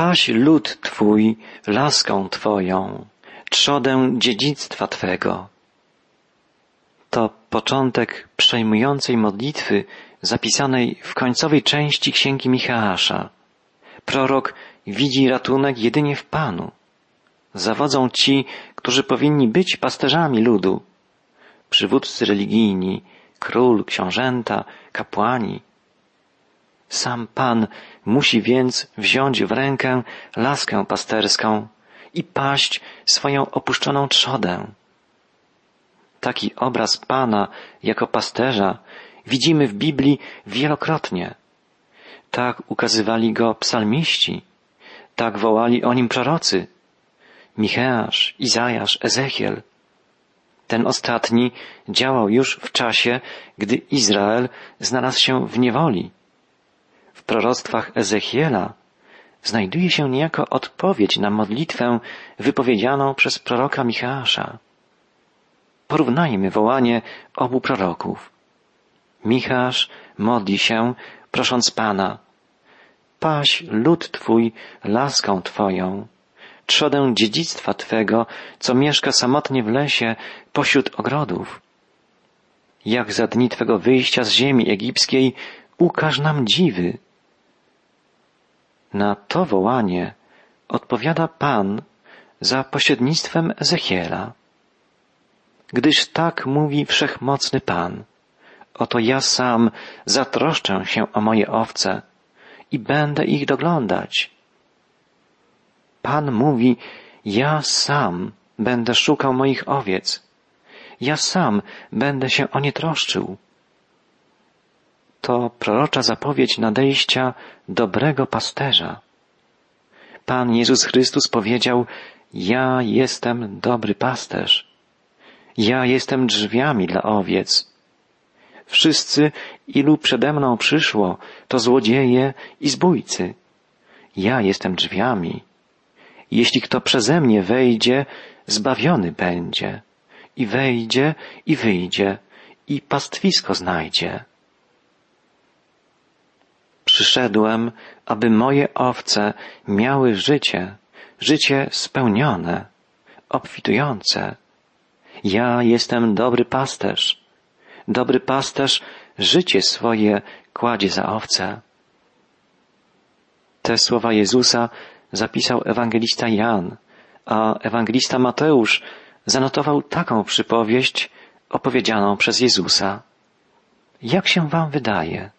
Paś lud Twój laską Twoją, trzodę dziedzictwa Twego. To początek przejmującej modlitwy zapisanej w końcowej części Księgi Michała. Prorok widzi ratunek jedynie w Panu. Zawodzą ci, którzy powinni być pasterzami ludu. Przywódcy religijni, król, książęta, kapłani. Sam Pan musi więc wziąć w rękę laskę pasterską i paść swoją opuszczoną trzodę. Taki obraz Pana jako pasterza widzimy w Biblii wielokrotnie. Tak ukazywali go psalmiści, tak wołali o nim prorocy. Micheasz, Izajasz, Ezechiel. Ten ostatni działał już w czasie, gdy Izrael znalazł się w niewoli. W proroctwach Ezechiela znajduje się niejako odpowiedź na modlitwę wypowiedzianą przez proroka Micheasza. Porównajmy wołanie obu proroków. Michasz modli się, prosząc Pana, paś lud Twój laską Twoją, trzodę dziedzictwa Twego, co mieszka samotnie w lesie pośród ogrodów. Jak za dni Twego wyjścia z ziemi egipskiej ukaż nam dziwy. Na to wołanie odpowiada Pan za pośrednictwem Ezechiela. Gdyż tak mówi wszechmocny Pan. Oto ja sam zatroszczę się o moje owce i będę ich doglądać. Pan mówi, ja sam będę szukał moich owiec. Ja sam będę się o nie troszczył. To prorocza zapowiedź nadejścia dobrego pasterza. Pan Jezus Chrystus powiedział, ja jestem dobry pasterz. Ja jestem drzwiami dla owiec. Wszyscy, ilu przede mną przyszło, to złodzieje i zbójcy. Ja jestem drzwiami. Jeśli kto przeze mnie wejdzie, zbawiony będzie. I wejdzie, i wyjdzie, i pastwisko znajdzie. Przyszedłem, aby moje owce miały życie, życie spełnione, obfitujące. Ja jestem dobry pasterz. Dobry pasterz życie swoje kładzie za owce. Te słowa Jezusa zapisał ewangelista Jan, a ewangelista Mateusz zanotował taką przypowieść opowiedzianą przez Jezusa. Jak się wam wydaje?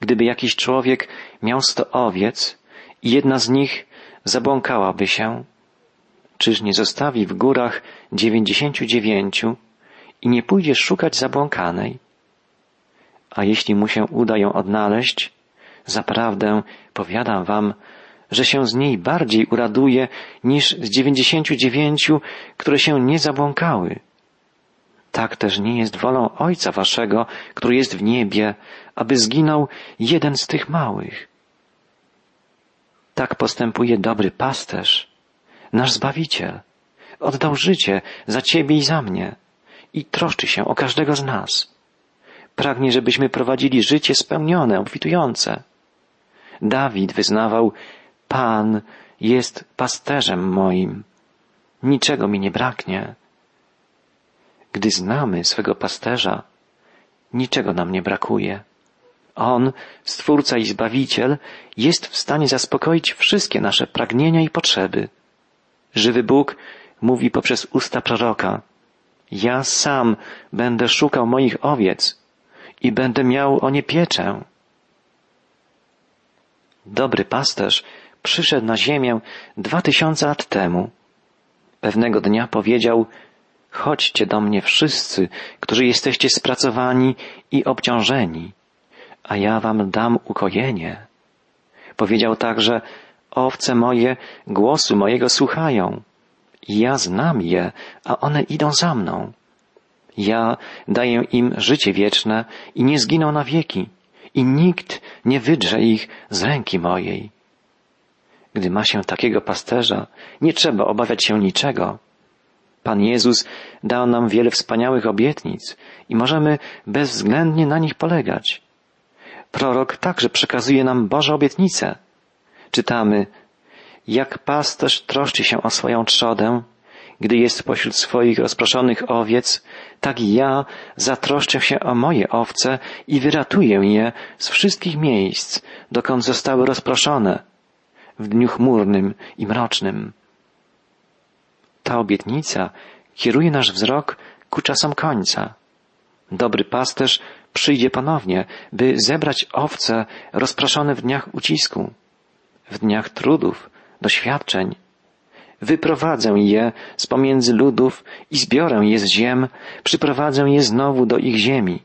Gdyby jakiś człowiek miał sto owiec i jedna z nich zabłąkałaby się, czyż nie zostawi w górach dziewięćdziesięciu dziewięciu i nie pójdzie szukać zabłąkanej? A jeśli mu się uda ją odnaleźć, zaprawdę powiadam wam, że się z niej bardziej uraduje niż z dziewięćdziesięciu dziewięciu, które się nie zabłąkały. Tak też nie jest wolą Ojca Waszego, który jest w niebie, aby zginął jeden z tych małych. Tak postępuje dobry pasterz, nasz Zbawiciel. Oddał życie za Ciebie i za mnie i troszczy się o każdego z nas. Pragnie, żebyśmy prowadzili życie spełnione, obfitujące. Dawid wyznawał, Pan jest pasterzem moim. Niczego mi nie braknie. Gdy znamy swego pasterza, niczego nam nie brakuje. On, Stwórca i Zbawiciel, jest w stanie zaspokoić wszystkie nasze pragnienia i potrzeby. Żywy Bóg mówi poprzez usta proroka, ja sam będę szukał moich owiec i będę miał o nie pieczę. Dobry pasterz przyszedł na ziemię dwa tysiące lat temu. Pewnego dnia powiedział, chodźcie do mnie wszyscy, którzy jesteście spracowani i obciążeni, a ja wam dam ukojenie. Powiedział także, owce moje głosu mojego słuchają. Ja znam je, a one idą za mną. Ja daję im życie wieczne i nie zginą na wieki, i nikt nie wydrze ich z ręki mojej. Gdy ma się takiego pasterza, nie trzeba obawiać się niczego. Pan Jezus dał nam wiele wspaniałych obietnic i możemy bezwzględnie na nich polegać. Prorok także przekazuje nam Boże obietnice. Czytamy, jak pasterz troszczy się o swoją trzodę, gdy jest pośród swoich rozproszonych owiec, tak ja zatroszczę się o moje owce i wyratuję je z wszystkich miejsc, dokąd zostały rozproszone, w dniu chmurnym i mrocznym. Ta obietnica kieruje nasz wzrok ku czasom końca. Dobry pasterz przyjdzie ponownie, by zebrać owce rozproszone w dniach ucisku, w dniach trudów, doświadczeń. Wyprowadzę je z pomiędzy ludów i zbiorę je z ziem, przyprowadzę je znowu do ich ziemi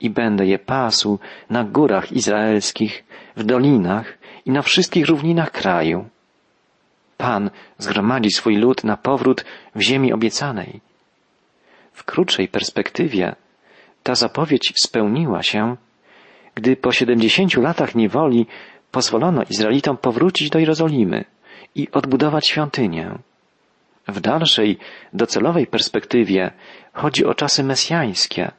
i będę je pasł na górach izraelskich, w dolinach i na wszystkich równinach kraju. Pan zgromadzi swój lud na powrót w ziemi obiecanej. W krótszej perspektywie ta zapowiedź spełniła się, gdy po siedemdziesięciu latach niewoli pozwolono Izraelitom powrócić do Jerozolimy i odbudować świątynię. W dalszej, docelowej perspektywie chodzi o czasy mesjańskie,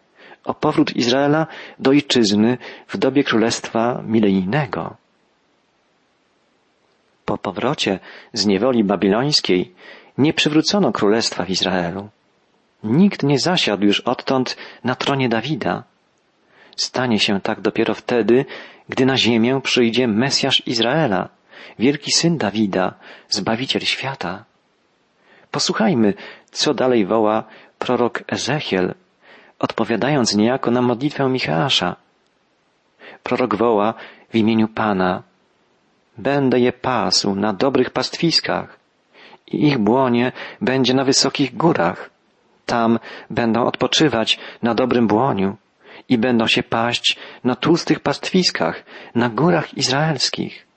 o powrót Izraela do ojczyzny w dobie królestwa milenijnego. Po powrocie z niewoli babilońskiej nie przywrócono królestwa w Izraelu. Nikt nie zasiadł już odtąd na tronie Dawida. Stanie się tak dopiero wtedy, gdy na ziemię przyjdzie Mesjasz Izraela, wielki syn Dawida, zbawiciel świata. Posłuchajmy, co dalej woła prorok Ezechiel, odpowiadając niejako na modlitwę Micheasza. Prorok woła w imieniu Pana. Będę je pasł na dobrych pastwiskach i ich błonie będzie na wysokich górach. Tam będą odpoczywać na dobrym błoniu i będą się paść na tłustych pastwiskach, na górach izraelskich.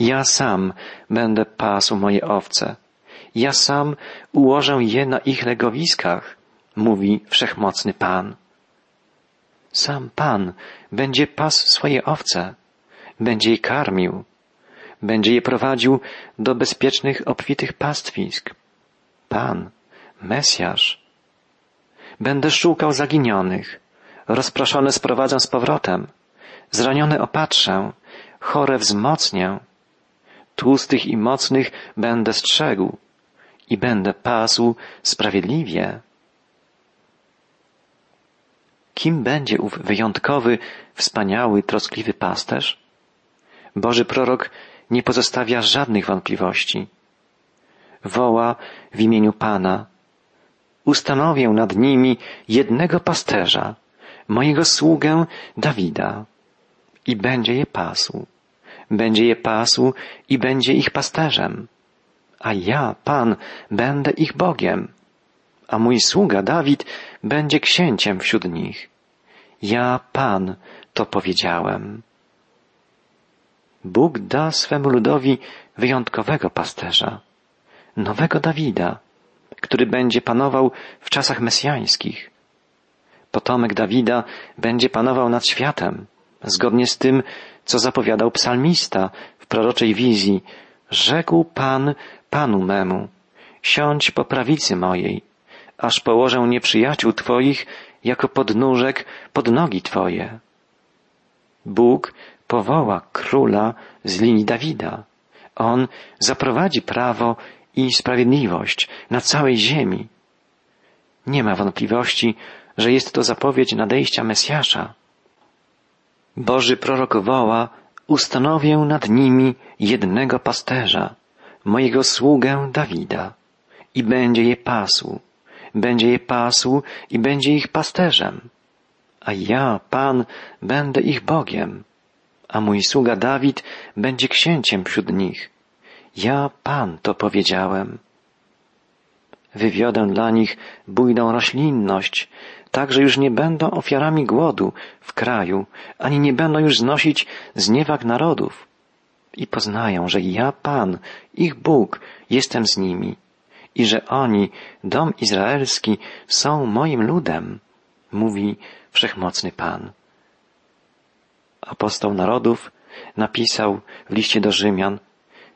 Ja sam będę pasł moje owce. Ja sam ułożę je na ich legowiskach, mówi wszechmocny Pan. Sam Pan będzie pas swoje owce, będzie je karmił, będzie je prowadził do bezpiecznych, obfitych pastwisk. Pan, Mesjasz. Będę szukał zaginionych, rozproszone sprowadzę z powrotem, zranione opatrzę, chore wzmocnię, tłustych i mocnych będę strzegł i będę pasł sprawiedliwie. Kim będzie ów wyjątkowy, wspaniały, troskliwy pasterz? Boży prorok nie pozostawia żadnych wątpliwości. Woła w imieniu Pana. Ustanowię nad nimi jednego pasterza, mojego sługę Dawida i będzie je pasł. Będzie je pasł i będzie ich pasterzem. A ja, Pan, będę ich Bogiem. A mój sługa Dawid będzie księciem wśród nich. Ja, Pan, to powiedziałem. Bóg da swemu ludowi wyjątkowego pasterza, nowego Dawida, który będzie panował w czasach mesjańskich. Potomek Dawida będzie panował nad światem, zgodnie z tym, co zapowiadał psalmista w proroczej wizji. Rzekł Pan Panu memu, siądź po prawicy mojej, aż położę nieprzyjaciół Twoich jako podnóżek pod nogi Twoje. Bóg powoła króla z linii Dawida. On zaprowadzi prawo i sprawiedliwość na całej ziemi. Nie ma wątpliwości, że jest to zapowiedź nadejścia Mesjasza. Boży prorok woła, ustanowię nad nimi jednego pasterza, mojego sługę Dawida, i będzie je pasł, będzie je pasł i będzie ich pasterzem. A ja, Pan, będę ich Bogiem, a mój sługa Dawid będzie księciem wśród nich. Ja, Pan, to powiedziałem. Wywiodę dla nich bujną roślinność, tak że już nie będą ofiarami głodu w kraju, ani nie będą już znosić zniewag narodów. I poznają, że ja, Pan, ich Bóg, jestem z nimi i że oni, dom izraelski, są moim ludem, mówi wszechmocny Pan. Apostoł narodów napisał w liście do Rzymian,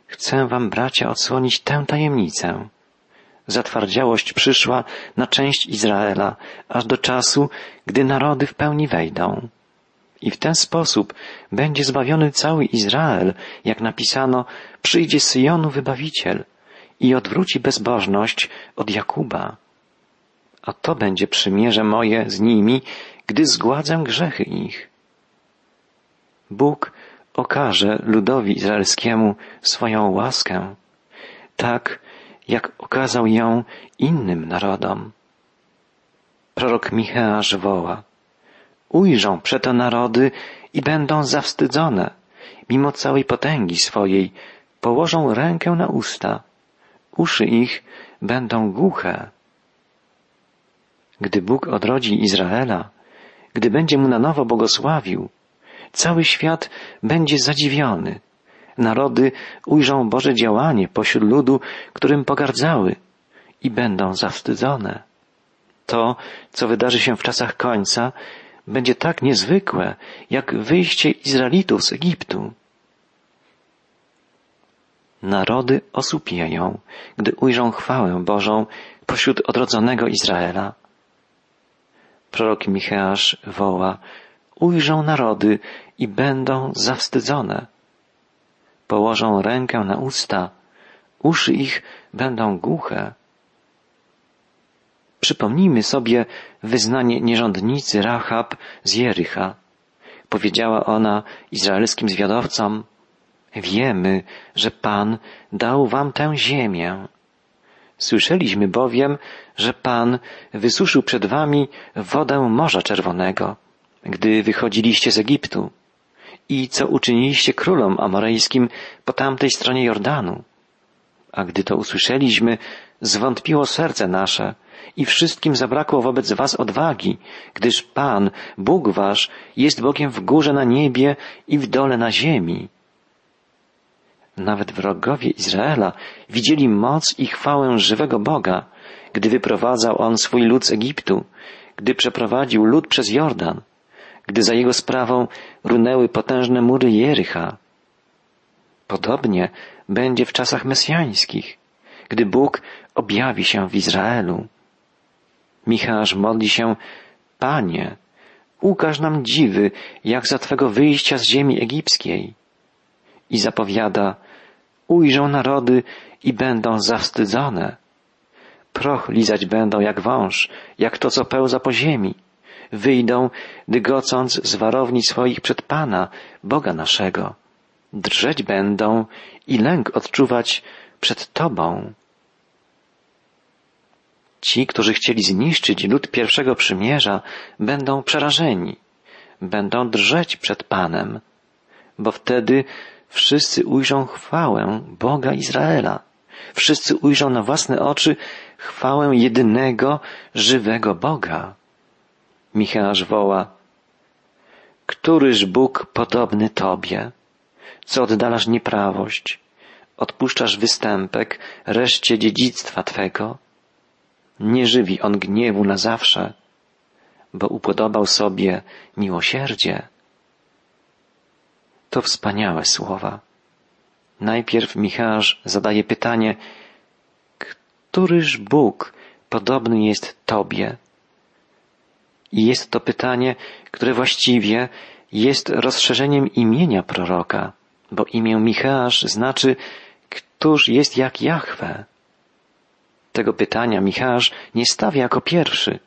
Chcę wam, bracia, odsłonić tę tajemnicę, zatwardziałość przyszła na część Izraela, aż do czasu, gdy narody w pełni wejdą. I w ten sposób będzie zbawiony cały Izrael, jak napisano, przyjdzie z Syjonu wybawiciel i odwróci bezbożność od Jakuba. A to będzie przymierze moje z nimi, gdy zgładzę grzechy ich. Bóg okaże ludowi izraelskiemu swoją łaskę, tak jak okazał ją innym narodom. Prorok Micheasz woła, ujrzą przeto narody i będą zawstydzone, mimo całej potęgi swojej, położą rękę na usta, uszy ich będą głuche. Gdy Bóg odrodzi Izraela, gdy będzie mu na nowo błogosławił, cały świat będzie zadziwiony. Narody ujrzą Boże działanie pośród ludu, którym pogardzały i będą zawstydzone. To, co wydarzy się w czasach końca, będzie tak niezwykłe, jak wyjście Izraelitów z Egiptu. Narody osupieją, gdy ujrzą chwałę Bożą pośród odrodzonego Izraela. Prorok Micheasz woła, ujrzą narody i będą zawstydzone. Położą rękę na usta, uszy ich będą głuche. Przypomnijmy sobie wyznanie nierządnicy Rahab z Jericha. Powiedziała ona izraelskim zwiadowcom, wiemy, że Pan dał wam tę ziemię. Słyszeliśmy bowiem, że Pan wysuszył przed wami wodę Morza Czerwonego, gdy wychodziliście z Egiptu i co uczyniliście królom amorejskim po tamtej stronie Jordanu. A gdy to usłyszeliśmy, zwątpiło serce nasze i wszystkim zabrakło wobec was odwagi, gdyż Pan, Bóg wasz, jest Bogiem w górze na niebie i w dole na ziemi. Nawet wrogowie Izraela widzieli moc i chwałę żywego Boga, gdy wyprowadzał On swój lud z Egiptu, gdy przeprowadził lud przez Jordan, gdy za jego sprawą runęły potężne mury Jericha. Podobnie będzie w czasach mesjańskich, gdy Bóg objawi się w Izraelu. Michasz modli się, Panie, ukaż nam dziwy, jak za Twego wyjścia z ziemi egipskiej. I zapowiada, ujrzą narody i będą zawstydzone. Proch lizać będą jak wąż, jak to, co pełza po ziemi. Wyjdą, dygocąc z warowni swoich przed Pana, Boga naszego. Drżeć będą i lęk odczuwać przed Tobą. Ci, którzy chcieli zniszczyć lud pierwszego przymierza, będą przerażeni, będą drżeć przed Panem, bo wtedy wszyscy ujrzą chwałę Boga Izraela. Wszyscy ujrzą na własne oczy chwałę jedynego, żywego Boga. Michałasz woła, Któryż Bóg podobny Tobie, co oddalasz nieprawość, odpuszczasz występek reszcie dziedzictwa Twego? Nie żywi On gniewu na zawsze, bo upodobał sobie miłosierdzie. To wspaniałe słowa. Najpierw Michał zadaje pytanie, któryż Bóg podobny jest Tobie? I jest to pytanie, które właściwie jest rozszerzeniem imienia proroka, bo imię Michałasz znaczy, któż jest jak Jahwe. Tego pytania Michałasz nie stawia jako pierwszy.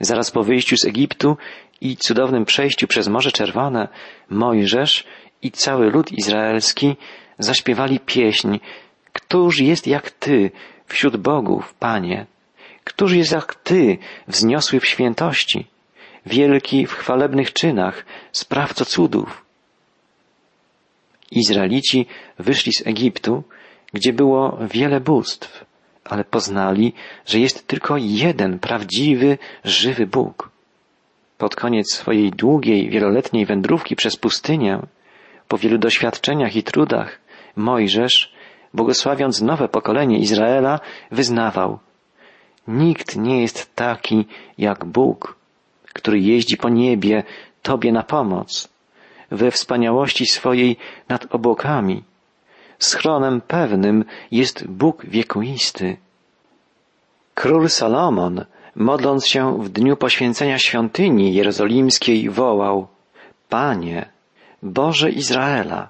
Zaraz po wyjściu z Egiptu i cudownym przejściu przez Morze Czerwone, Mojżesz i cały lud izraelski zaśpiewali pieśń Któż jest jak Ty wśród bogów, Panie? Któż jest jak Ty, wzniosły w świętości, wielki w chwalebnych czynach, sprawco cudów? Izraelici wyszli z Egiptu, gdzie było wiele bóstw, ale poznali, że jest tylko jeden prawdziwy, żywy Bóg. Pod koniec swojej długiej, wieloletniej wędrówki przez pustynię, po wielu doświadczeniach i trudach, Mojżesz, błogosławiąc nowe pokolenie Izraela, wyznawał Nikt nie jest taki jak Bóg, który jeździ po niebie Tobie na pomoc, we wspaniałości swojej nad obłokami. Schronem pewnym jest Bóg wiekuisty. Król Salomon, modląc się w dniu poświęcenia świątyni jerozolimskiej, wołał Panie, Boże Izraela,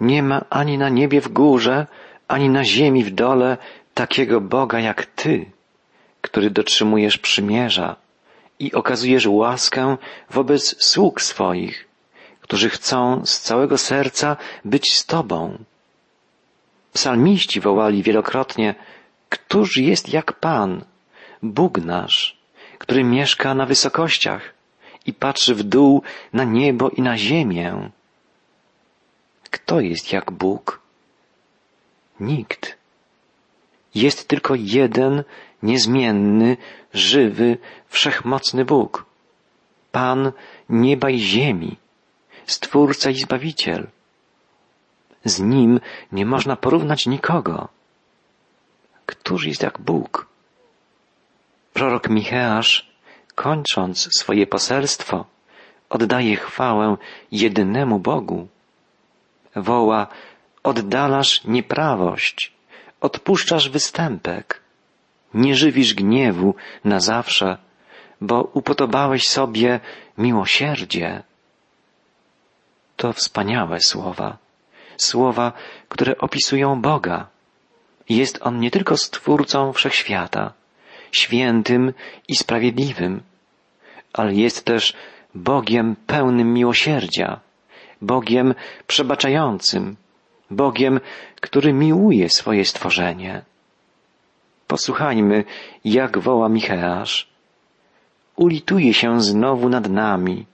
nie ma ani na niebie w górze, ani na ziemi w dole takiego Boga jak Ty, który dotrzymujesz przymierza i okazujesz łaskę wobec sług swoich, którzy chcą z całego serca być z Tobą. Psalmiści wołali wielokrotnie, Któż jest jak Pan, Bóg nasz, który mieszka na wysokościach i patrzy w dół na niebo i na ziemię? Kto jest jak Bóg? Nikt. Jest tylko jeden niezmienny, żywy, wszechmocny Bóg. Pan nieba i ziemi, Stwórca i Zbawiciel. Z Nim nie można porównać nikogo. Któż jest jak Bóg? Prorok Micheasz, kończąc swoje poselstwo, oddaje chwałę jedynemu Bogu. Woła, oddalasz nieprawość, odpuszczasz występek, nie żywisz gniewu na zawsze, bo upodobałeś sobie miłosierdzie. To wspaniałe słowa, słowa, które opisują Boga. Jest On nie tylko Stwórcą Wszechświata, świętym i sprawiedliwym, ale jest też Bogiem pełnym miłosierdzia, Bogiem przebaczającym, Bogiem, który miłuje swoje stworzenie. Posłuchajmy, jak woła Micheasz. Ulituje się znowu nad nami,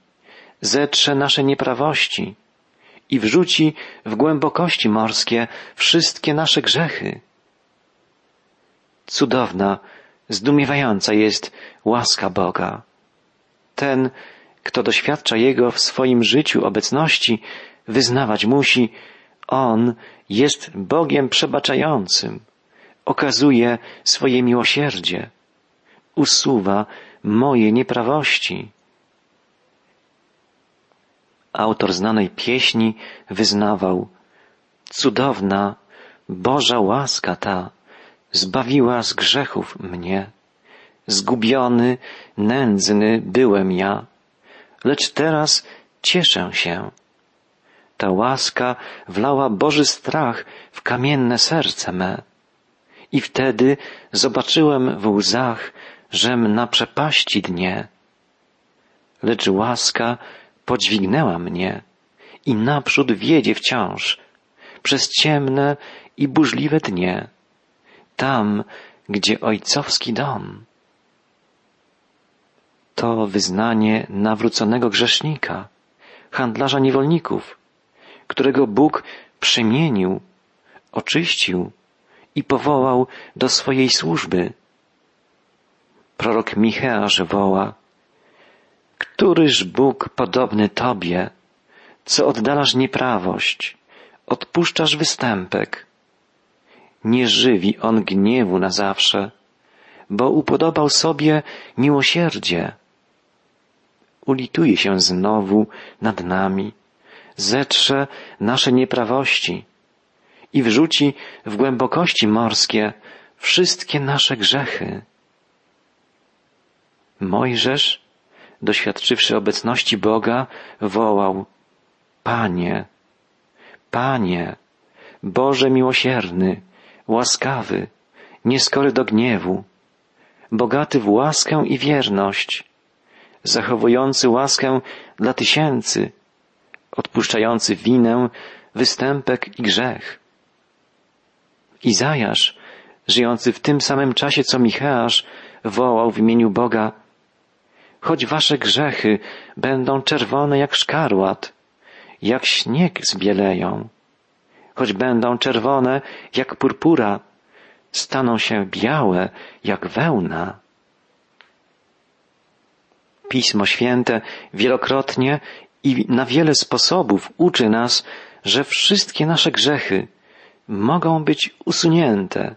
zetrze nasze nieprawości i wrzuci w głębokości morskie wszystkie nasze grzechy. Cudowna, zdumiewająca jest łaska Boga. Ten, kto doświadcza Jego w swoim życiu obecności, wyznawać musi, On jest Bogiem przebaczającym, okazuje swoje miłosierdzie, usuwa moje nieprawości. Autor znanej pieśni wyznawał, cudowna Boża łaska ta zbawiła z grzechów mnie. Zgubiony, nędzny byłem ja, lecz teraz cieszę się. Ta łaska wlała Boży strach w kamienne serce me. I wtedy zobaczyłem w łzach, żem na przepaści dnie. Lecz łaska podźwignęła mnie i naprzód wiedzie wciąż przez ciemne i burzliwe dnie, tam, gdzie ojcowski dom. To wyznanie nawróconego grzesznika, handlarza niewolników, którego Bóg przemienił, oczyścił i powołał do swojej służby. Prorok Micheasz woła, Któryż Bóg podobny Tobie, co oddalasz nieprawość, odpuszczasz występek. Nie żywi On gniewu na zawsze, bo upodobał sobie miłosierdzie. Ulituje się znowu nad nami, zetrze nasze nieprawości i wrzuci w głębokości morskie wszystkie nasze grzechy. Mojżesz, doświadczywszy obecności Boga, wołał, Panie, Panie, Boże miłosierny, łaskawy, nieskory do gniewu, bogaty w łaskę i wierność, zachowujący łaskę dla tysięcy, odpuszczający winę, występek i grzech. Izajasz, żyjący w tym samym czasie co Micheasz, wołał w imieniu Boga, choć wasze grzechy będą czerwone jak szkarłat, jak śnieg zbieleją, choć będą czerwone jak purpura, staną się białe jak wełna. Pismo Święte wielokrotnie i na wiele sposobów uczy nas, że wszystkie nasze grzechy mogą być usunięte,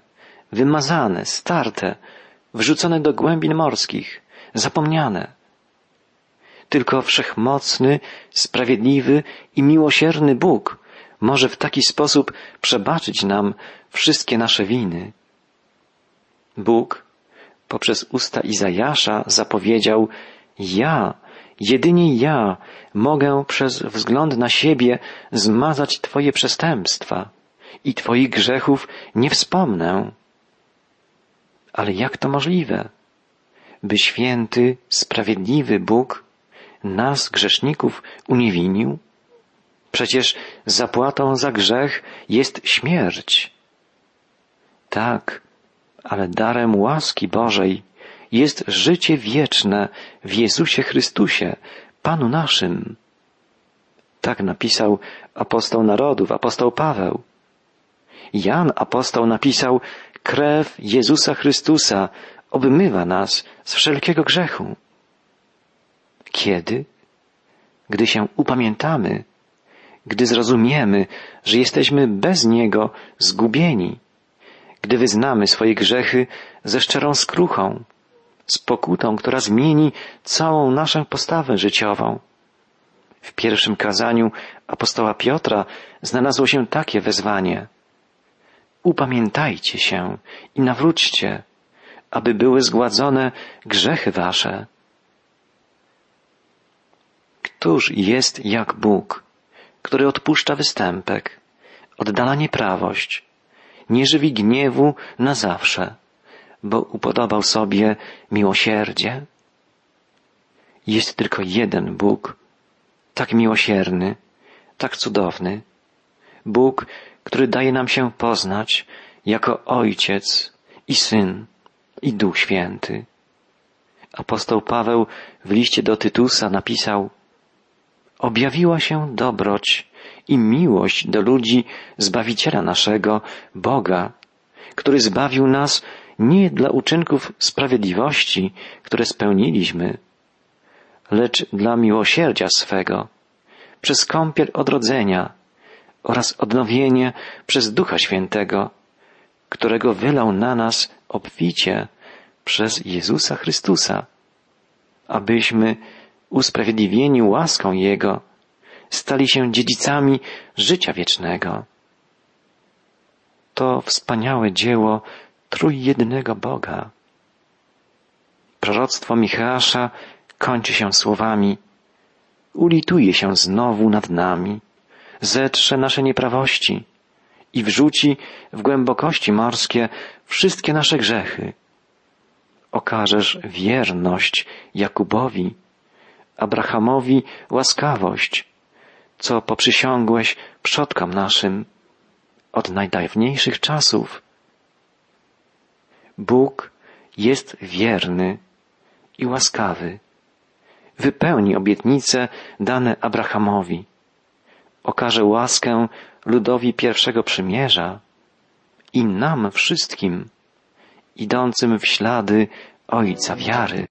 wymazane, starte, wrzucone do głębin morskich, zapomniane. Tylko wszechmocny, sprawiedliwy i miłosierny Bóg może w taki sposób przebaczyć nam wszystkie nasze winy. Bóg poprzez usta Izajasza zapowiedział, ja jedynie ja mogę przez wzgląd na siebie zmazać Twoje przestępstwa i Twoich grzechów nie wspomnę. Ale jak to możliwe? By święty, sprawiedliwy Bóg nas, grzeszników, uniewinił? Przecież zapłatą za grzech jest śmierć. Tak, ale darem łaski Bożej jest życie wieczne w Jezusie Chrystusie, Panu naszym. Tak napisał apostoł narodów, apostoł Paweł. Jan apostoł napisał, krew Jezusa Chrystusa obmywa nas z wszelkiego grzechu. Kiedy? Gdy się upamiętamy, gdy zrozumiemy, że jesteśmy bez Niego zgubieni, gdy wyznamy swoje grzechy ze szczerą skruchą, z pokutą, która zmieni całą naszą postawę życiową. W pierwszym kazaniu apostoła Piotra znalazło się takie wezwanie. Upamiętajcie się i nawróćcie, aby były zgładzone grzechy wasze. Któż jest jak Bóg, który odpuszcza występek, oddala nieprawość, nie żywi gniewu na zawsze, bo upodobał sobie miłosierdzie? Jest tylko jeden Bóg, tak miłosierny, tak cudowny. Bóg, który daje nam się poznać jako Ojciec i Syn i Duch Święty. Apostoł Paweł w liście do Tytusa napisał Objawiła się dobroć i miłość do ludzi Zbawiciela naszego, Boga, który zbawił nas nie dla uczynków sprawiedliwości, które spełniliśmy, lecz dla miłosierdzia swego, przez kąpiel odrodzenia oraz odnowienie przez Ducha Świętego, którego wylał na nas obficie przez Jezusa Chrystusa, abyśmy usprawiedliwieni łaską Jego stali się dziedzicami życia wiecznego. To wspaniałe dzieło trójjednego Boga. Proroctwo Michała kończy się słowami ulituje się znowu nad nami, zetrze nasze nieprawości i wrzuci w głębokości morskie wszystkie nasze grzechy. Okażesz wierność Jakubowi, Abrahamowi łaskawość, co poprzysiągłeś przodkom naszym od najdawniejszych czasów. Bóg jest wierny i łaskawy. Wypełni obietnice dane Abrahamowi. Okaże łaskę ludowi pierwszego przymierza i nam wszystkim, idącym w ślady Ojca wiary.